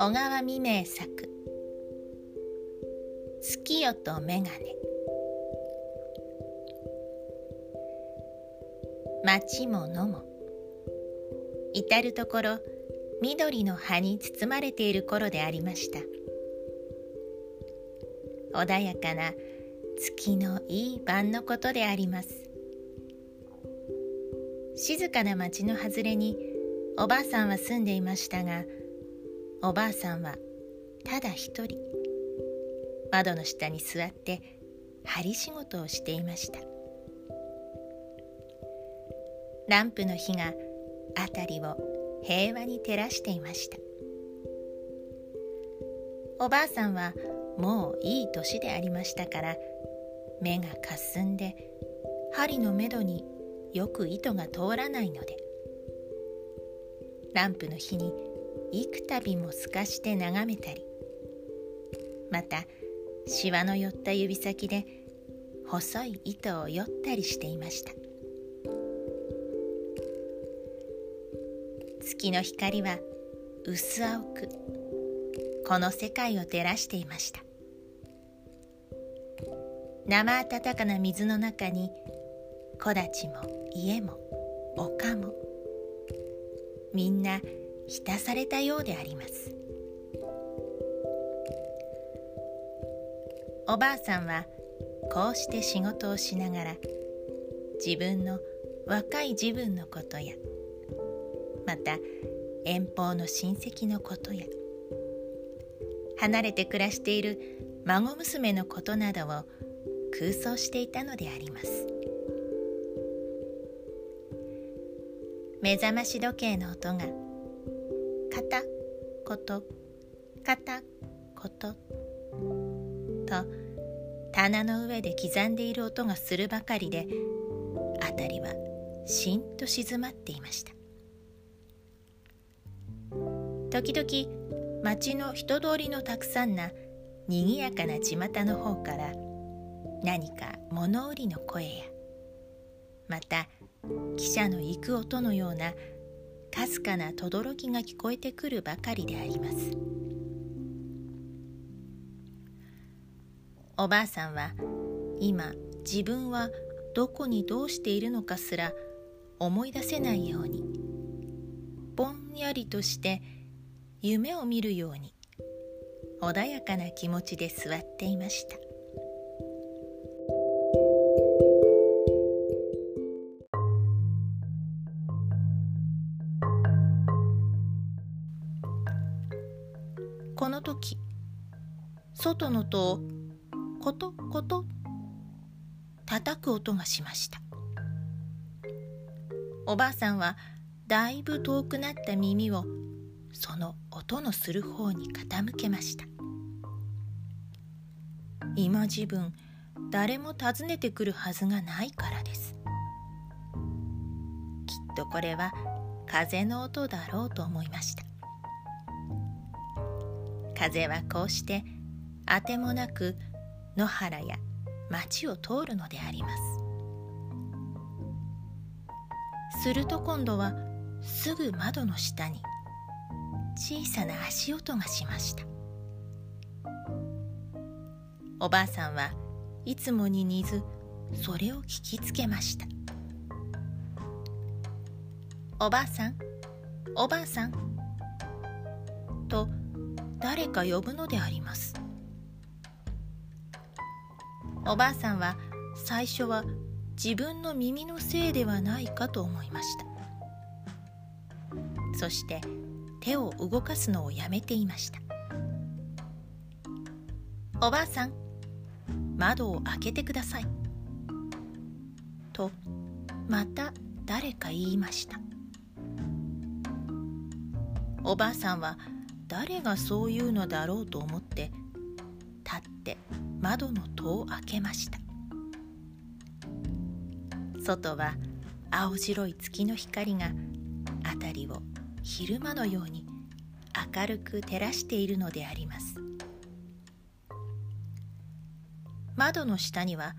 小川未明作「月夜とメガネ」町も野も。至る所緑の葉に包まれている頃でありました。穏やかな月のいい晩のことであります。静かな町の外れにおばあさんは住んでいましたがおばあさんはただ一人窓の下に座って針仕事をしていました。ランプの火が辺りを平和に照らしていました。おばあさんはもういい年でありましたから目がかすんで針のめどによく糸が通らないのでランプの火に幾度も透かして眺めたり。またしわの寄った指先で細い糸をよったりしていました。月の光は薄青くこの世界を照らしていました。生暖かな水の中に木立も家も丘もみんな浸されたようであります。おばあさんはこうして仕事をしながら自分の若い自分のことやまた遠方の親戚のことや離れて暮らしている孫娘のことなどを空想していたのであります。目覚まし時計の音がこと。片こと。と棚の上で刻んでいる音がするばかりで辺りはしんと静まっていました。時々町の人通りのたくさんなにぎやかな巷の方から何か物売りの声やまた汽車の行く音のようなかすかな轟きが聞こえてくるばかりであります。おばあさんは今自分はどこにどうしているのかすら思い出せないようにぼんやりとして夢を見るように穏やかな気持ちで座っていました。外の戸をコトコト叩く音がしました。おばあさんはだいぶ遠くなった耳をその音のする方に傾けました。今自分誰も訪ねてくるはずがないからです。きっとこれは風の音だろうと思いました。風はこうしてあてもなく野原や町を通るのであります。すると今度はすぐ窓の下に小さな足音がしました。おばあさんはいつもに似ずそれを聞きつけました。おばあさんおばあさんと誰か呼ぶのであります。おばあさんは最初は自分の耳のせいではないかと思いました。そして手を動かすのをやめていました。おばあさん窓を開けてください。とまた誰か言いました。おばあさんは誰がそう言うのだろうと思って立って窓の戸を開けました。外は青白い月の光が辺りを昼間のように明るく照らしているのであります。窓の下には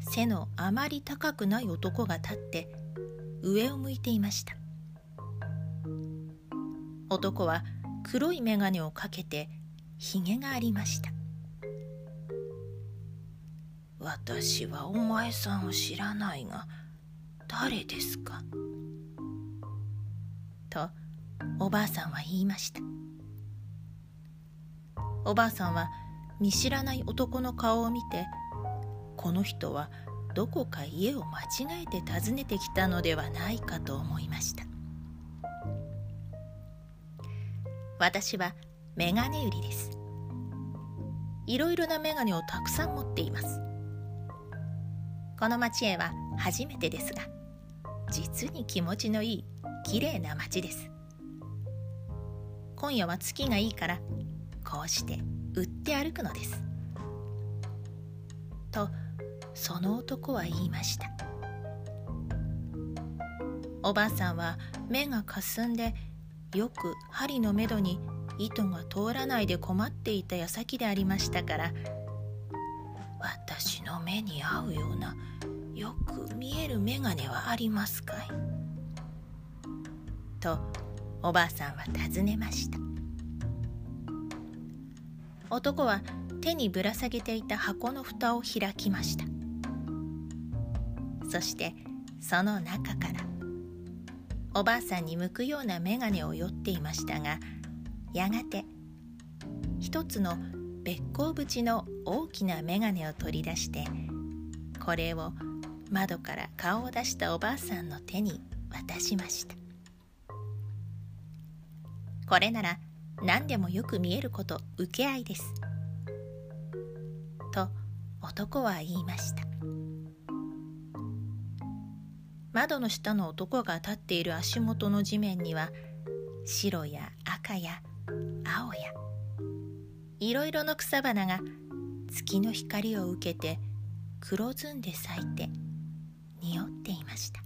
背のあまり高くない男が立って上を向いていました。男は黒い眼鏡をかけてひげがありました。私はお前さんを知らないが誰ですか？とおばあさんは言いました。おばあさんは見知らない男の顔を見てこの人はどこか家を間違えて訪ねてきたのではないかと思いました。私はメガネ売りです。いろいろなメガネをたくさん持っています。この町へは初めてですが実に気持ちのいい綺麗な町です。今夜は月がいいからこうして売って歩くのです。とその男は言いました。おばあさんは目がかすんでよく針のめどに糸が通らないで困っていた矢先でありましたから私の目に合うようなよく見える眼鏡はありますかい？とおばあさんは尋ねました。男は手にぶら下げていた箱の蓋を開きました。そしてその中からおばあさんに向くような眼鏡を寄っていましたがやがて一つのべっ甲縁の大きな眼鏡を取り出してこれを窓から顔を出したおばあさんの手に渡しました。これなら何でもよく見えること受け合いです。と男は言いました。窓の下の男が立っている足元の地面には白や赤や青やいろいろの草花が月の光を受けて黒ずんで咲いて匂っていました。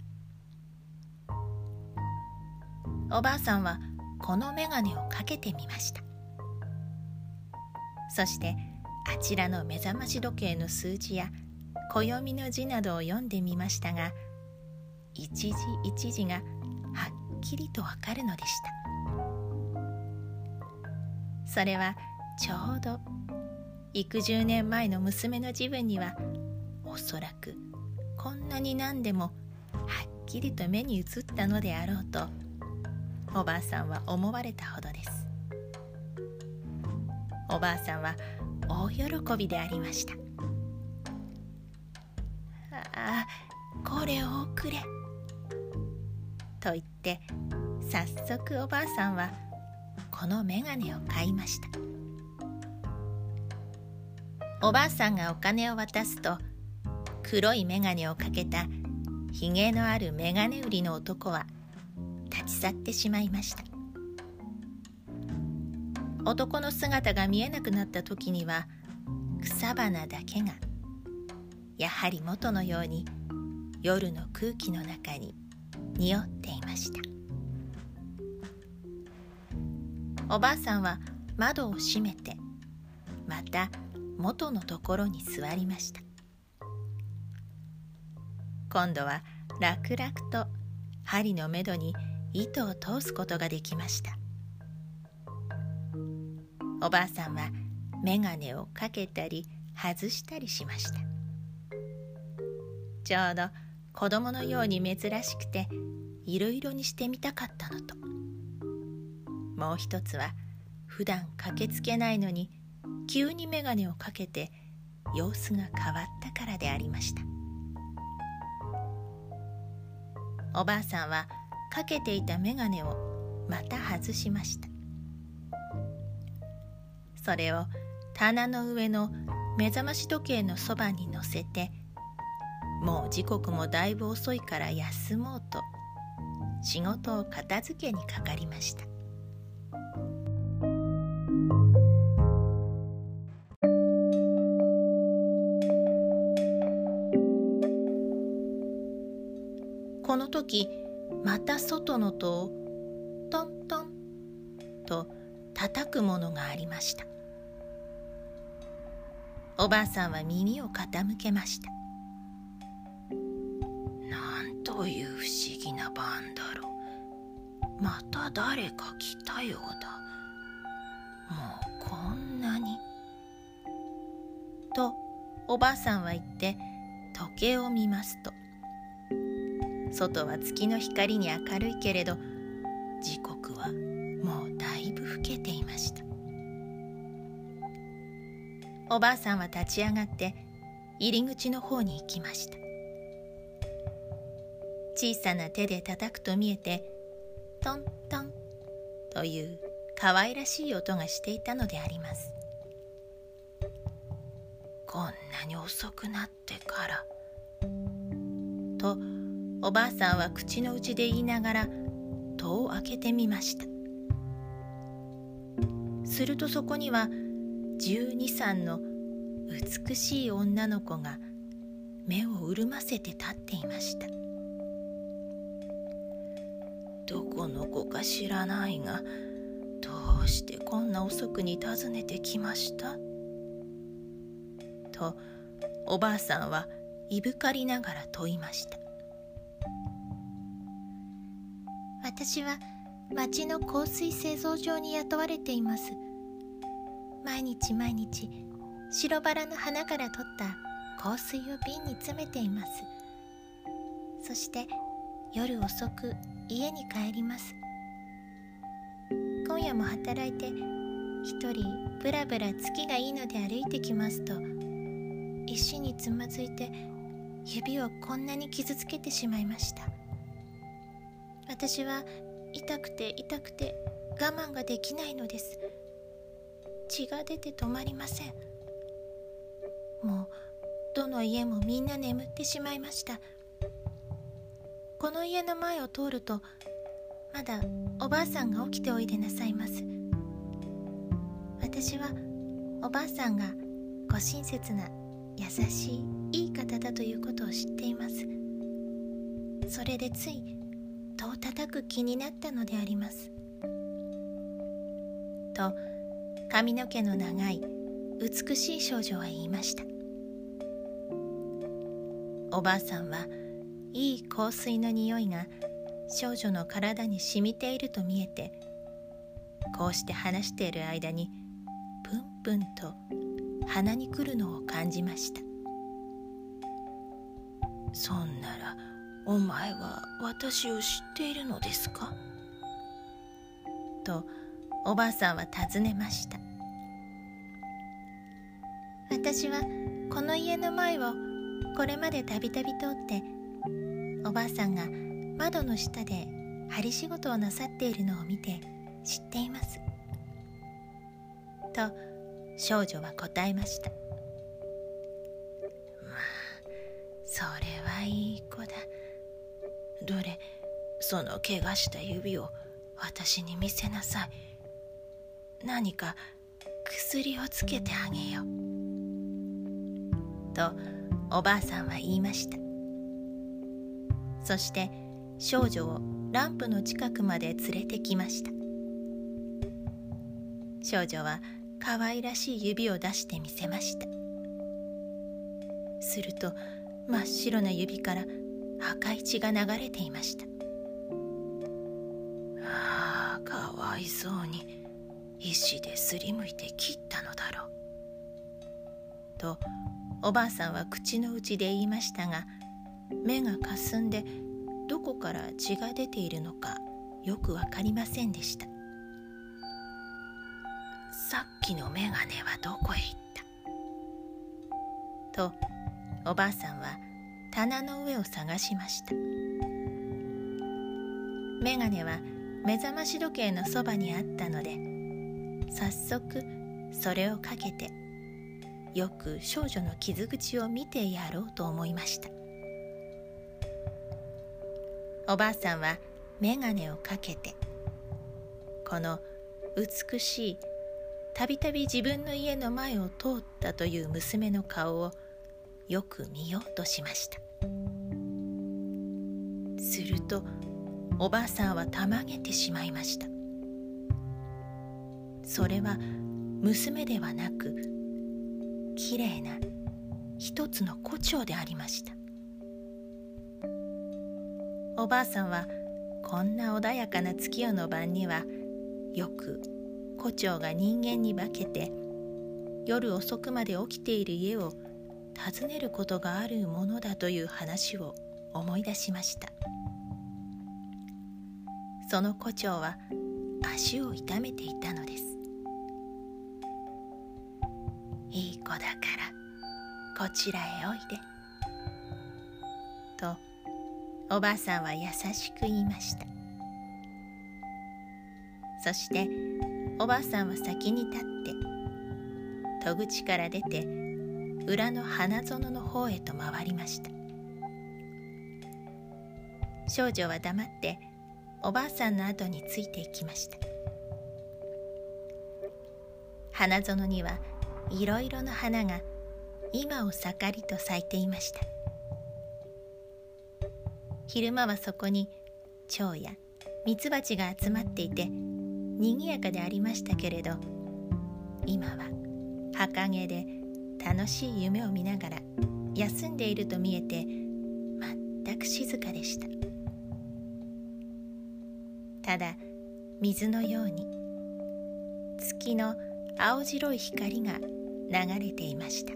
おばあさんはこの眼鏡をかけてみました。そしてあちらの目覚まし時計の数字や暦の字などを読んでみましたが一時一時がはっきりとわかるのでした。それはちょうど。幾十年前の娘の自分にはおそらくこんなに何でもはっきりと目に映ったのであろうとおばあさんは思われたほどです。おばあさんは大喜びでありました。ああこれをくれ。と言って早速おばあさんはこの眼鏡を買いました。おばあさんがお金を渡すと黒い眼鏡をかけたひげのある眼鏡売りの男は立ち去ってしまいました。男の姿が見えなくなった時には草花だけがやはり元のように夜の空気の中に匂っていました。おばあさんは窓を閉めてまた元のところに座りました。今度は楽々と針のめどに糸を通すことができました。おばあさんは眼鏡をかけたり外したりしました。ちょうど子供のように珍しくていろいろにしてみたかったのと。もう一つは普段駆けつけないのに急に眼鏡をかけて様子が変わったからでありました。おばあさんはかけていた眼鏡をまた外しました。それを棚の上の目覚まし時計のそばに乗せてもう時刻もだいぶ遅いから休もうと仕事を片付けにかかりました。時また外の戸をトントンと叩くものがありました。おばあさんは耳を傾けました。なんという不思議な番だろう。また誰か来たようだ。もうこんなに。とおばあさんは言って時計を見ますと外は月の光に明るいけれど時刻はもうだいぶ更けていました。おばあさんは立ち上がって入り口の方に行きました。小さな手で叩くと見えてトントンという可愛らしい音がしていたのであります。こんなに遅くなってから。とおばあさんは口の内で言いながら戸を開けてみました。するとそこには12歳の美しい女の子が目を潤ませて立っていました。どこの子か知らないがどうしてこんな遅くに訪ねてきました？とおばあさんはいぶかりながら問いました。私は町の香水製造場に雇われています。毎日毎日白バラの花から取った香水を瓶に詰めています。そして夜遅く家に帰ります。今夜も働いて一人ぶらぶら月がいいので歩いてきますと石につまずいて指をこんなに傷つけてしまいました。私は痛くて痛くて我慢ができないのです。血が出て止まりません。もうどの家もみんな眠ってしまいました。この家の前を通るとまだおばあさんが起きておいでなさいます。私はおばあさんがご親切な優しいいい方だということを知っています。それでつい戸を叩く気になったのであります。と髪の毛の長い美しい少女は言いました。おばあさんはいい香水の匂いが少女の体に染みていると見えてこうして話している間にプンプンと鼻に来るのを感じました。そんならお前は私を知っているのですか？とおばあさんは尋ねました。私はこの家の前をこれまでたびたび通っておばあさんが窓の下で針仕事をなさっているのを見て知っています。と少女は答えました。まあそれはどれその怪我した指を私に見せなさい。何か薬をつけてあげよう。とおばあさんは言いました。そして少女をランプの近くまで連れてきました。少女は可愛らしい指を出してみせました。すると真っ白な指から赤い血が流れていました。ああかわいそうに石ですりむいて切ったのだろう。とおばあさんは口の内で言いましたが目がかすんでどこから血が出ているのかよく分かりませんでした。さっきの眼鏡はどこへ行った？とおばあさんは棚の上を探しました。眼鏡は目覚まし時計のそばにあったので早速それをかけてよく少女の傷口を見てやろうと思いました。おばあさんは眼鏡をかけてこの美しいたびたび自分の家の前を通ったという娘の顔をよく見ようとしました。とおばあさんはたまげてしまいました。それは娘ではなくきれいな一つの胡蝶でありました。おばあさんはこんな穏やかな月夜の晩にはよく胡蝶が人間に化けて夜遅くまで起きている家を訪ねることがあるものだという話を思い出しました。その胡蝶は足を痛めていたのです。いい子だからこちらへおいで。とおばあさんは優しく言いました。そしておばあさんは先に立って戸口から出て裏の花園の方へと回りました。少女は黙っておばあさんの後についていきました。花園にはいろいろな花が今を盛りと咲いていました。昼間はそこに蝶やミツバチが集まっていてにぎやかでありましたけれど今は墓毛で楽しい夢を見ながら休んでいると見えて全く静かでした。ただ水のように月の青白い光が流れていました。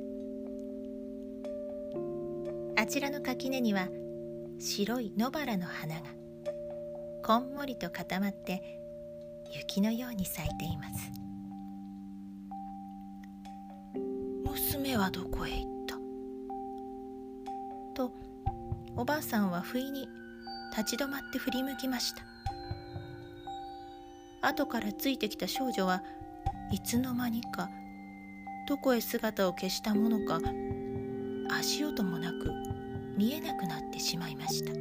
あちらの垣根には白い野原の花がこんもりと固まって雪のように咲いています娘はどこへ行った？とおばあさんは不意に立ち止まって振り向きました。後からついてきた少女はいつの間にかどこへ姿を消したものか足音もなく見えなくなってしまいましたみ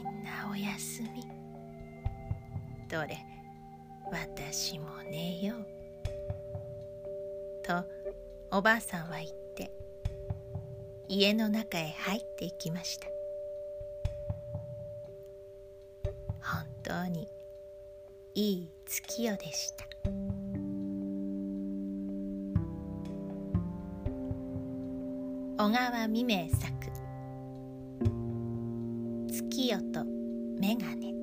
んなおやすみどれ私も寝ようとおばあさんは言って家の中へ入っていきました。本当にいい月夜でした。小川未明作。月夜と眼鏡